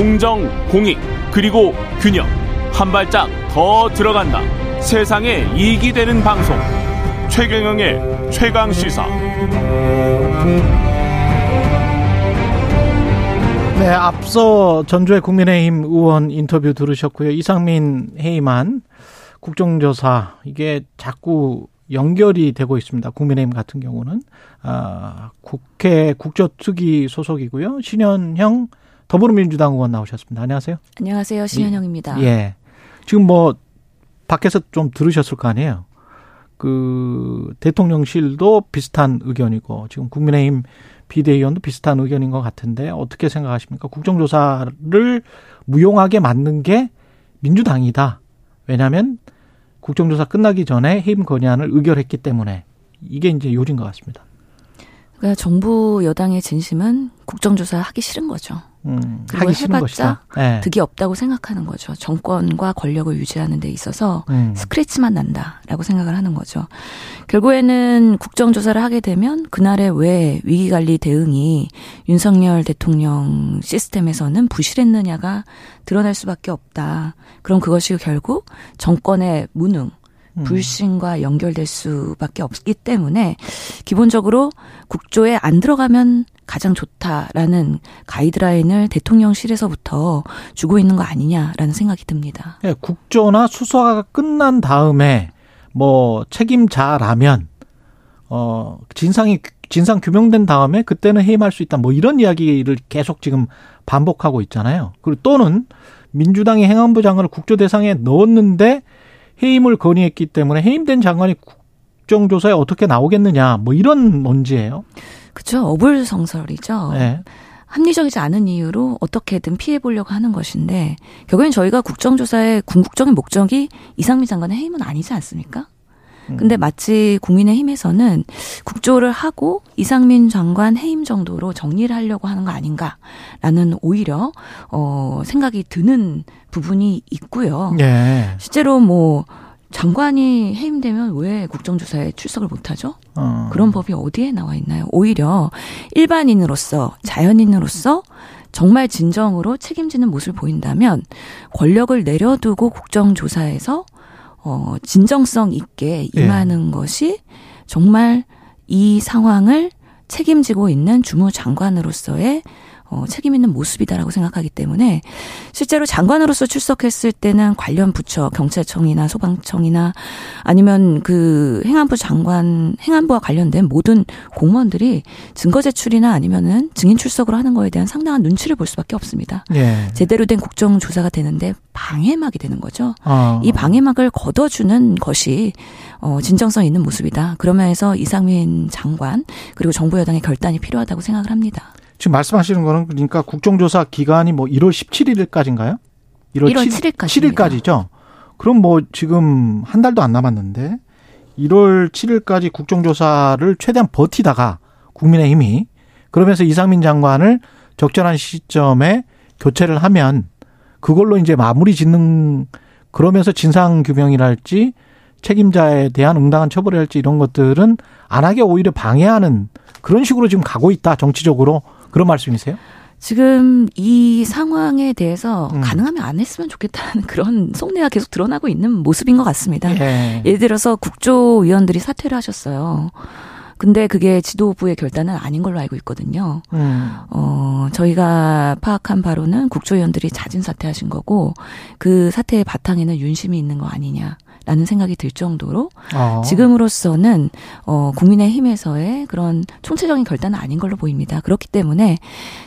공정, 공익, 그리고 균형. 한 발짝 더 들어간다. 세상에 이익이 되는 방송. 최경영의 최강 시사. 네, 앞서 전주의 국민의힘 의원 인터뷰 들으셨고요. 이상민 해임한 국정조사 이게 자꾸 연결이 되고 있습니다. 국민의힘 같은 경우는 아, 국회 국조특위 소속이고요. 신현형 더불어민주당 의원 나오셨습니다. 안녕하세요. 안녕하세요. 신현영입니다. 예. 지금 뭐 밖에서 좀 들으셨을 거 아니에요. 그 대통령실도 비슷한 의견이고 지금 국민의힘 비대위원도 비슷한 의견인 것 같은데 어떻게 생각하십니까? 국정조사를 무용하게 만든 게 민주당이다. 왜냐하면 국정조사 끝나기 전에 해임 건의안을 의결했기 때문에 이게 이제 요지인 것 같습니다. 그러니까 정부 여당의 진심은 국정조사 하기 싫은 거죠. 음, 그리고 해봤자. 네. 득이 없다고 생각하는 거죠. 정권과 권력을 유지하는 데 있어서 음. 스크래치만 난다라고 생각을 하는 거죠. 결국에는 국정조사를 하게 되면 그날의 왜 위기관리 대응이 윤석열 대통령 시스템에서는 부실했느냐가 드러날 수밖에 없다. 그럼 그것이 결국 정권의 무능, 음. 불신과 연결될 수밖에 없기 때문에 기본적으로 국조에 안 들어가면 가장 좋다라는 가이드라인을 대통령실에서부터 주고 있는 거 아니냐라는 생각이 듭니다. 예, 국조나 수사가 끝난 다음에 뭐 책임자라면 어 진상이 진상 규명된 다음에 그때는 해임할 수 있다. 뭐 이런 이야기를 계속 지금 반복하고 있잖아요. 그리고 또는 민주당이 행안부 장관을 국조 대상에 넣었는데 해임을 건의했기 때문에 해임된 장관이 국정조사에 어떻게 나오겠느냐. 뭐 이런 논지예요. 그렇죠. 어불성설이죠. 네. 합리적이지 않은 이유로 어떻게든 피해 보려고 하는 것인데 결국엔 저희가 국정조사의 궁극적인 목적이 이상민 장관의 해임은 아니지 않습니까? 근데 마치 국민의힘에서는 국조를 하고 이상민 장관 해임 정도로 정리를 하려고 하는 거 아닌가라는 오히려 어 생각이 드는 부분이 있고요. 예. 실제로 뭐 장관이 해임되면 왜 국정조사에 출석을 못하죠? 어. 그런 법이 어디에 나와 있나요? 오히려 일반인으로서 자연인으로서 정말 진정으로 책임지는 모습을 보인다면 권력을 내려두고 국정조사에서 어 진정성 있게 임하는 것이 정말 이 상황을 책임지고 있는 주무 장관으로서의 어, 책임 있는 모습이다라고 생각하기 때문에 실제로 장관으로서 출석했을 때는 관련 부처 경찰청이나 소방청이나 아니면 그 행안부 장관 행안부와 관련된 모든 공무원들이 증거 제출이나 아니면은 증인 출석으로 하는 거에 대한 상당한 눈치를 볼 수밖에 없습니다. 예. 제대로 된 국정 조사가 되는데 방해막이 되는 거죠. 어. 이 방해막을 걷어주는 것이 어, 진정성 있는 모습이다. 그러면서 이상민 장관 그리고 정부 여당의 결단이 필요하다고 생각을 합니다. 지금 말씀하시는 거는 그러니까 국정조사 기간이 뭐 1월 17일까지인가요? 1월 7일 까지입니다. 7일까지죠. 그럼 뭐 지금 한 달도 안 남았는데 1월 7일까지 국정조사를 최대한 버티다가 국민의힘이 그러면서 이상민 장관을 적절한 시점에 교체를 하면 그걸로 이제 마무리 짓는 그러면서 진상 규명이랄지 책임자에 대한 응당한 처벌이랄지 이런 것들은 안 하게 오히려 방해하는 그런 식으로 지금 가고 있다 정치적으로 그런 말씀이세요? 지금 이 상황에 대해서 음. 가능하면 안 했으면 좋겠다는 그런 속내가 계속 드러나고 있는 모습인 것 같습니다. 예. 예를 들어서 국조위원들이 사퇴를 하셨어요. 근데 그게 지도부의 결단은 아닌 걸로 알고 있거든요. 음. 어, 저희가 파악한 바로는 국조위원들이 자진 사퇴하신 거고 그 사태의 바탕에는 윤심이 있는 거 아니냐 라는 생각이 들 정도로 어. 지금으로서는 어 국민의힘에서의 그런 총체적인 결단은 아닌 걸로 보입니다. 그렇기 때문에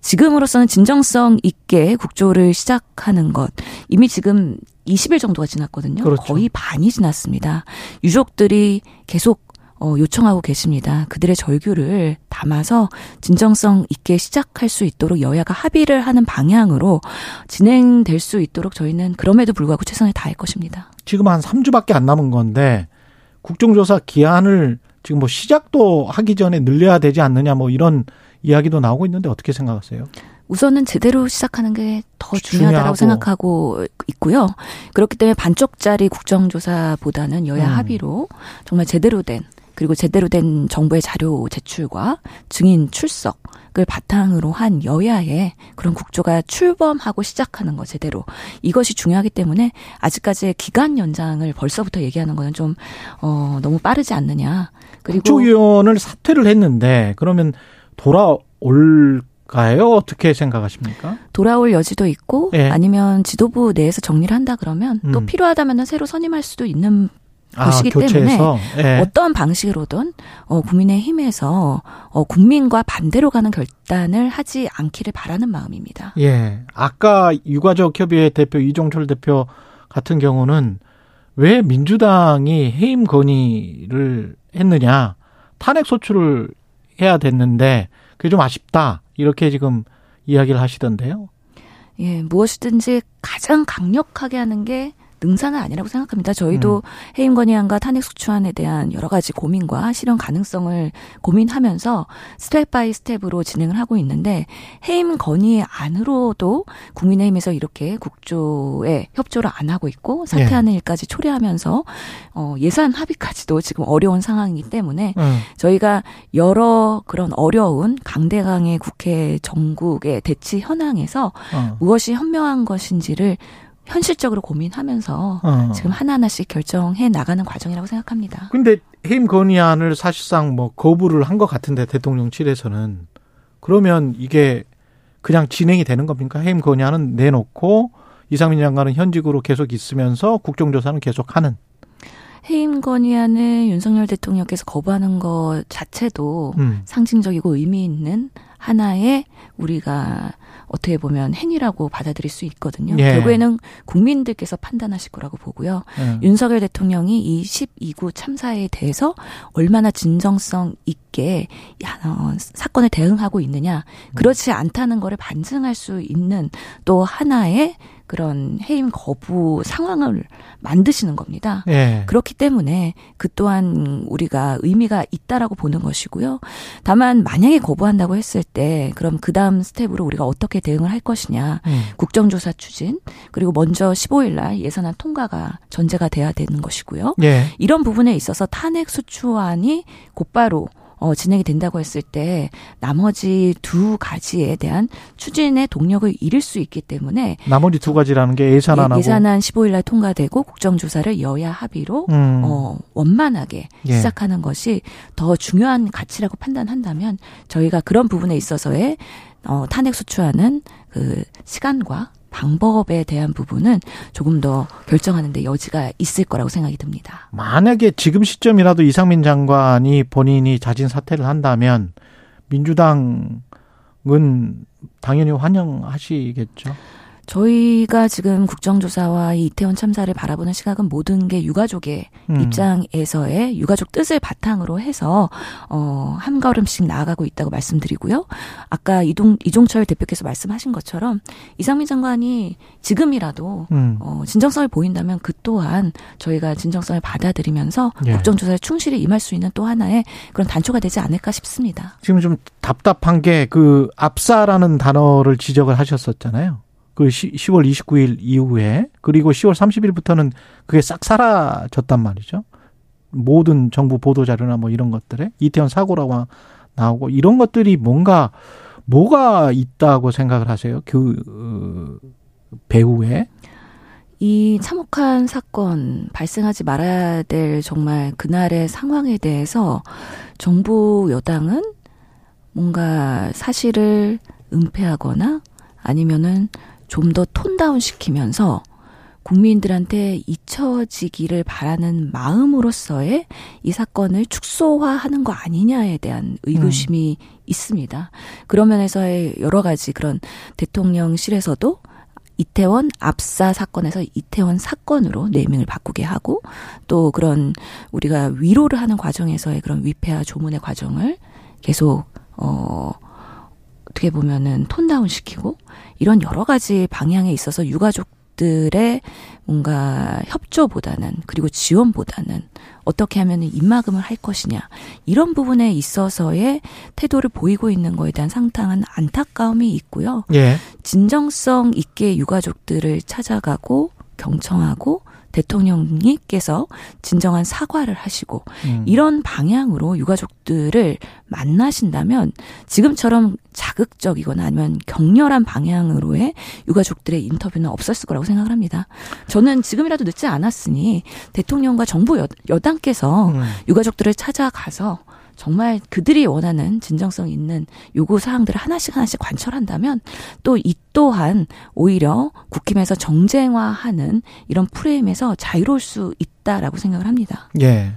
지금으로서는 진정성 있게 국조를 시작하는 것 이미 지금 20일 정도가 지났거든요. 그렇죠. 거의 반이 지났습니다. 유족들이 계속 어, 요청하고 계십니다. 그들의 절규를 담아서 진정성 있게 시작할 수 있도록 여야가 합의를 하는 방향으로 진행될 수 있도록 저희는 그럼에도 불구하고 최선을 다할 것입니다. 지금 한 3주밖에 안 남은 건데 국정조사 기한을 지금 뭐 시작도 하기 전에 늘려야 되지 않느냐 뭐 이런 이야기도 나오고 있는데 어떻게 생각하세요? 우선은 제대로 시작하는 게 더 중요하다고. 생각하고 있고요. 그렇기 때문에 반쪽짜리 국정조사보다는 여야 음. 합의로 정말 제대로 된 그리고 제대로 된 정부의 자료 제출과 증인 출석을 바탕으로 한 여야의 그런 국조가 출범하고 시작하는 거 제대로 이것이 중요하기 때문에 아직까지의 기간 연장을 벌써부터 얘기하는 거는 좀 어, 너무 빠르지 않느냐. 그리고 국조위원을 사퇴를 했는데 그러면 돌아올까요? 어떻게 생각하십니까? 돌아올 여지도 있고 예. 아니면 지도부 내에서 정리를 한다 그러면 또 음. 필요하다면 새로 선임할 수도 있는 아, 것이기 교체해서 예. 어떤 방식으로든 어, 국민의힘에서 어, 국민과 반대로 가는 결단을 하지 않기를 바라는 마음입니다. 예. 아까 유가족 협의회 대표 이종철 대표 같은 경우는 왜 민주당이 해임 건의를 했느냐. 탄핵 소추를 해야 됐는데 그게 좀 아쉽다. 이렇게 지금 이야기를 하시던데요. 예, 무엇이든지 가장 강력하게 하는 게 능사는 아니라고 생각합니다. 저희도 음. 해임 건의안과 탄핵 소추안에 대한 여러 가지 고민과 실현 가능성을 고민하면서 step by step으로 진행을 하고 있는데 해임 건의안으로도 국민의힘에서 이렇게 국조에 협조를 안 하고 있고 사퇴하는 일까지 초래하면서 어, 예산 합의까지도 지금 어려운 상황이기 때문에 음. 저희가 여러 그런 어려운 강대강의 국회 정국의 대치 현황에서 어. 무엇이 현명한 것인지를 현실적으로 고민하면서 어. 지금 하나하나씩 결정해 나가는 과정이라고 생각합니다. 근데 해임 건의안을 사실상 뭐 거부를 한 것 같은데 대통령실에서는 그러면 이게 그냥 진행이 되는 겁니까? 해임 건의안은 내놓고 이상민 장관은 현직으로 계속 있으면서 국정조사는 계속 하는. 해임 건의안을 윤석열 대통령께서 거부하는 것 자체도 음. 상징적이고 의미 있는 하나의 우리가 어떻게 보면 행위라고 받아들일 수 있거든요. 예. 결국에는 국민들께서 판단하실 거라고 보고요. 예. 윤석열 대통령이 이 12구 참사에 대해서 얼마나 진정성 있게 야, 어, 사건에 대응하고 있느냐. 그렇지 않다는 거를 반증할 수 있는 또 하나의 그런 해임 거부 상황을 만드시는 겁니다. 예. 그렇기 때문에 그 또한 우리가 의미가 있다라고 보는 것이고요. 다만 만약에 거부한다고 했을 때 그럼 그 다음 스텝으로 우리가 어떻게 대응을 할 것이냐. 음. 국정조사 추진 그리고 먼저 15일 날 예산안 통과가 전제가 돼야 되는 것이고요. 예. 이런 부분에 있어서 탄핵 소추안이 곧바로 어, 진행이 된다고 했을 때 나머지 두 가지에 대한 추진의 동력을 잃을 수 있기 때문에 나머지 두 가지라는 게 예산안하고 예 산안 15일 날 통과되고 국정조사를 여야 합의로 음. 어, 원만하게 예. 시작하는 것이 더 중요한 가치라고 판단한다면 저희가 그런 부분에 있어서의 어, 탄핵 소추안은 그 시간과 방법에 대한 부분은 조금 더 결정하는데 여지가 있을 거라고 생각이 듭니다. 만약에 지금 시점이라도 이상민 장관이 본인이 자진 사퇴를 한다면 민주당은 당연히 환영하시겠죠. 저희가 지금 국정조사와 이 이태원 참사를 바라보는 시각은 모든 게 유가족의 음. 입장에서의 유가족 뜻을 바탕으로 해서 어, 한 걸음씩 나아가고 있다고 말씀드리고요. 아까 이동 이종철 대표께서 말씀하신 것처럼 이상민 장관이 지금이라도 음. 어, 진정성을 보인다면 그 또한 저희가 진정성을 받아들이면서 예. 국정조사에 충실히 임할 수 있는 또 하나의 그런 단초가 되지 않을까 싶습니다. 지금 좀 답답한 게 그 압사라는 단어를 지적을 하셨었잖아요. 그 10월 29일 이후에 그리고 10월 30일부터는 그게 싹 사라졌단 말이죠. 모든 정부 보도 자료나 뭐 이런 것들에 이태원 사고라고 나오고 이런 것들이 뭔가 뭐가 있다고 생각을 하세요? 그 어, 배후에 이 참혹한 사건 발생하지 말아야 될 정말 그날의 상황에 대해서 정부 여당은 뭔가 사실을 은폐하거나 아니면은 좀 더 톤다운 시키면서 국민들한테 잊혀지기를 바라는 마음으로서의 이 사건을 축소화하는 거 아니냐에 대한 의구심이 있습니다. 그런 면에서의 여러 가지 그런 대통령실에서도 이태원 압사 사건에서 이태원 사건으로 네이밍을 바꾸게 하고 또 그런 우리가 위로를 하는 과정에서의 그런 위패와 조문의 과정을 계속 어 어떻게 보면은 톤다운 시키고 이런 여러 가지 방향에 있어서 유가족들의 뭔가 협조보다는 그리고 지원보다는 어떻게 하면 입막음을 할 것이냐 이런 부분에 있어서의 태도를 보이고 있는 거에 대한 상당한 안타까움이 있고요. 예. 진정성 있게 유가족들을 찾아가고 경청하고 대통령님께서 진정한 사과를 하시고 음. 이런 방향으로 유가족들을 만나신다면 지금처럼 자극적이거나 아니면 격렬한 방향으로의 유가족들의 인터뷰는 없었을 거라고 생각을 합니다. 저는 지금이라도 늦지 않았으니 대통령과 정부 여, 여당께서 음. 유가족들을 찾아가서 정말 그들이 원하는 진정성 있는 요구 사항들을 하나씩 하나씩 관철한다면 또 이 또한 오히려 국힘에서 정쟁화하는 이런 프레임에서 자유로울 수 있다라고 생각을 합니다. 예.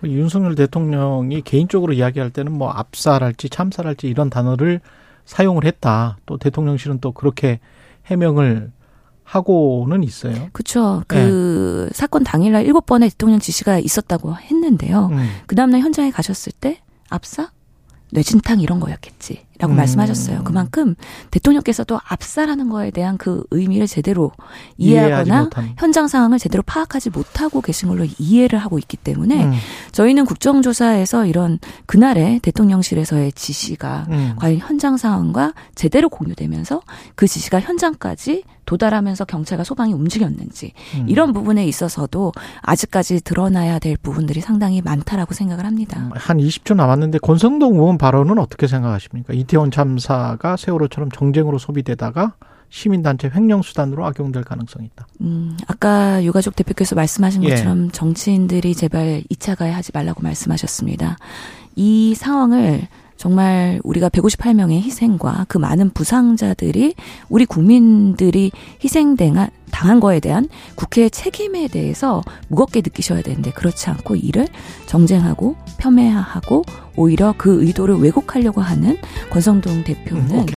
그 윤석열 대통령이 개인적으로 이야기할 때는 뭐 압살할지 참살할지 이런 단어를 사용을 했다. 또 대통령실은 또 그렇게 해명을 하고는 있어요. 그렇죠. 그 사건 당일날 일곱 번의 대통령 지시가 있었다고 했는데요. 음. 그 다음날 현장에 가셨을 때 압사? 뇌진탕 이런 거였겠지라고 음. 말씀하셨어요. 그만큼 대통령께서도 압사라는 거에 대한 그 의미를 제대로 이해하거나. 현장 상황을 제대로 파악하지 못하고 계신 걸로 이해를 하고 있기 때문에 음. 저희는 국정조사에서 이런 그날의 대통령실에서의 지시가 음. 과연 현장 상황과 제대로 공유되면서 그 지시가 현장까지 도달하면서 경찰과 소방이 움직였는지 음. 이런 부분에 있어서도 아직까지 드러나야 될 부분들이 상당히 많다라고 생각을 합니다. 한 20초 남았는데 권성동 의원 발언은 어떻게 생각하십니까? 이태원 참사가 세월호처럼 정쟁으로 소비되다가 시민단체 횡령수단으로 악용될 가능성이 있다. 음, 아까 유가족 대표께서 말씀하신 예. 것처럼 정치인들이 제발 2차 가해 하지 말라고 말씀하셨습니다. 이 상황을 정말 우리가 158명의 희생과 그 많은 부상자들이 우리 국민들이 희생당한 당한 거에 대한 국회의 책임에 대해서 무겁게 느끼셔야 되는데 그렇지 않고 이를 정쟁하고 폄훼하고 오히려 그 의도를 왜곡하려고 하는 권성동 대표는 음, 오케이.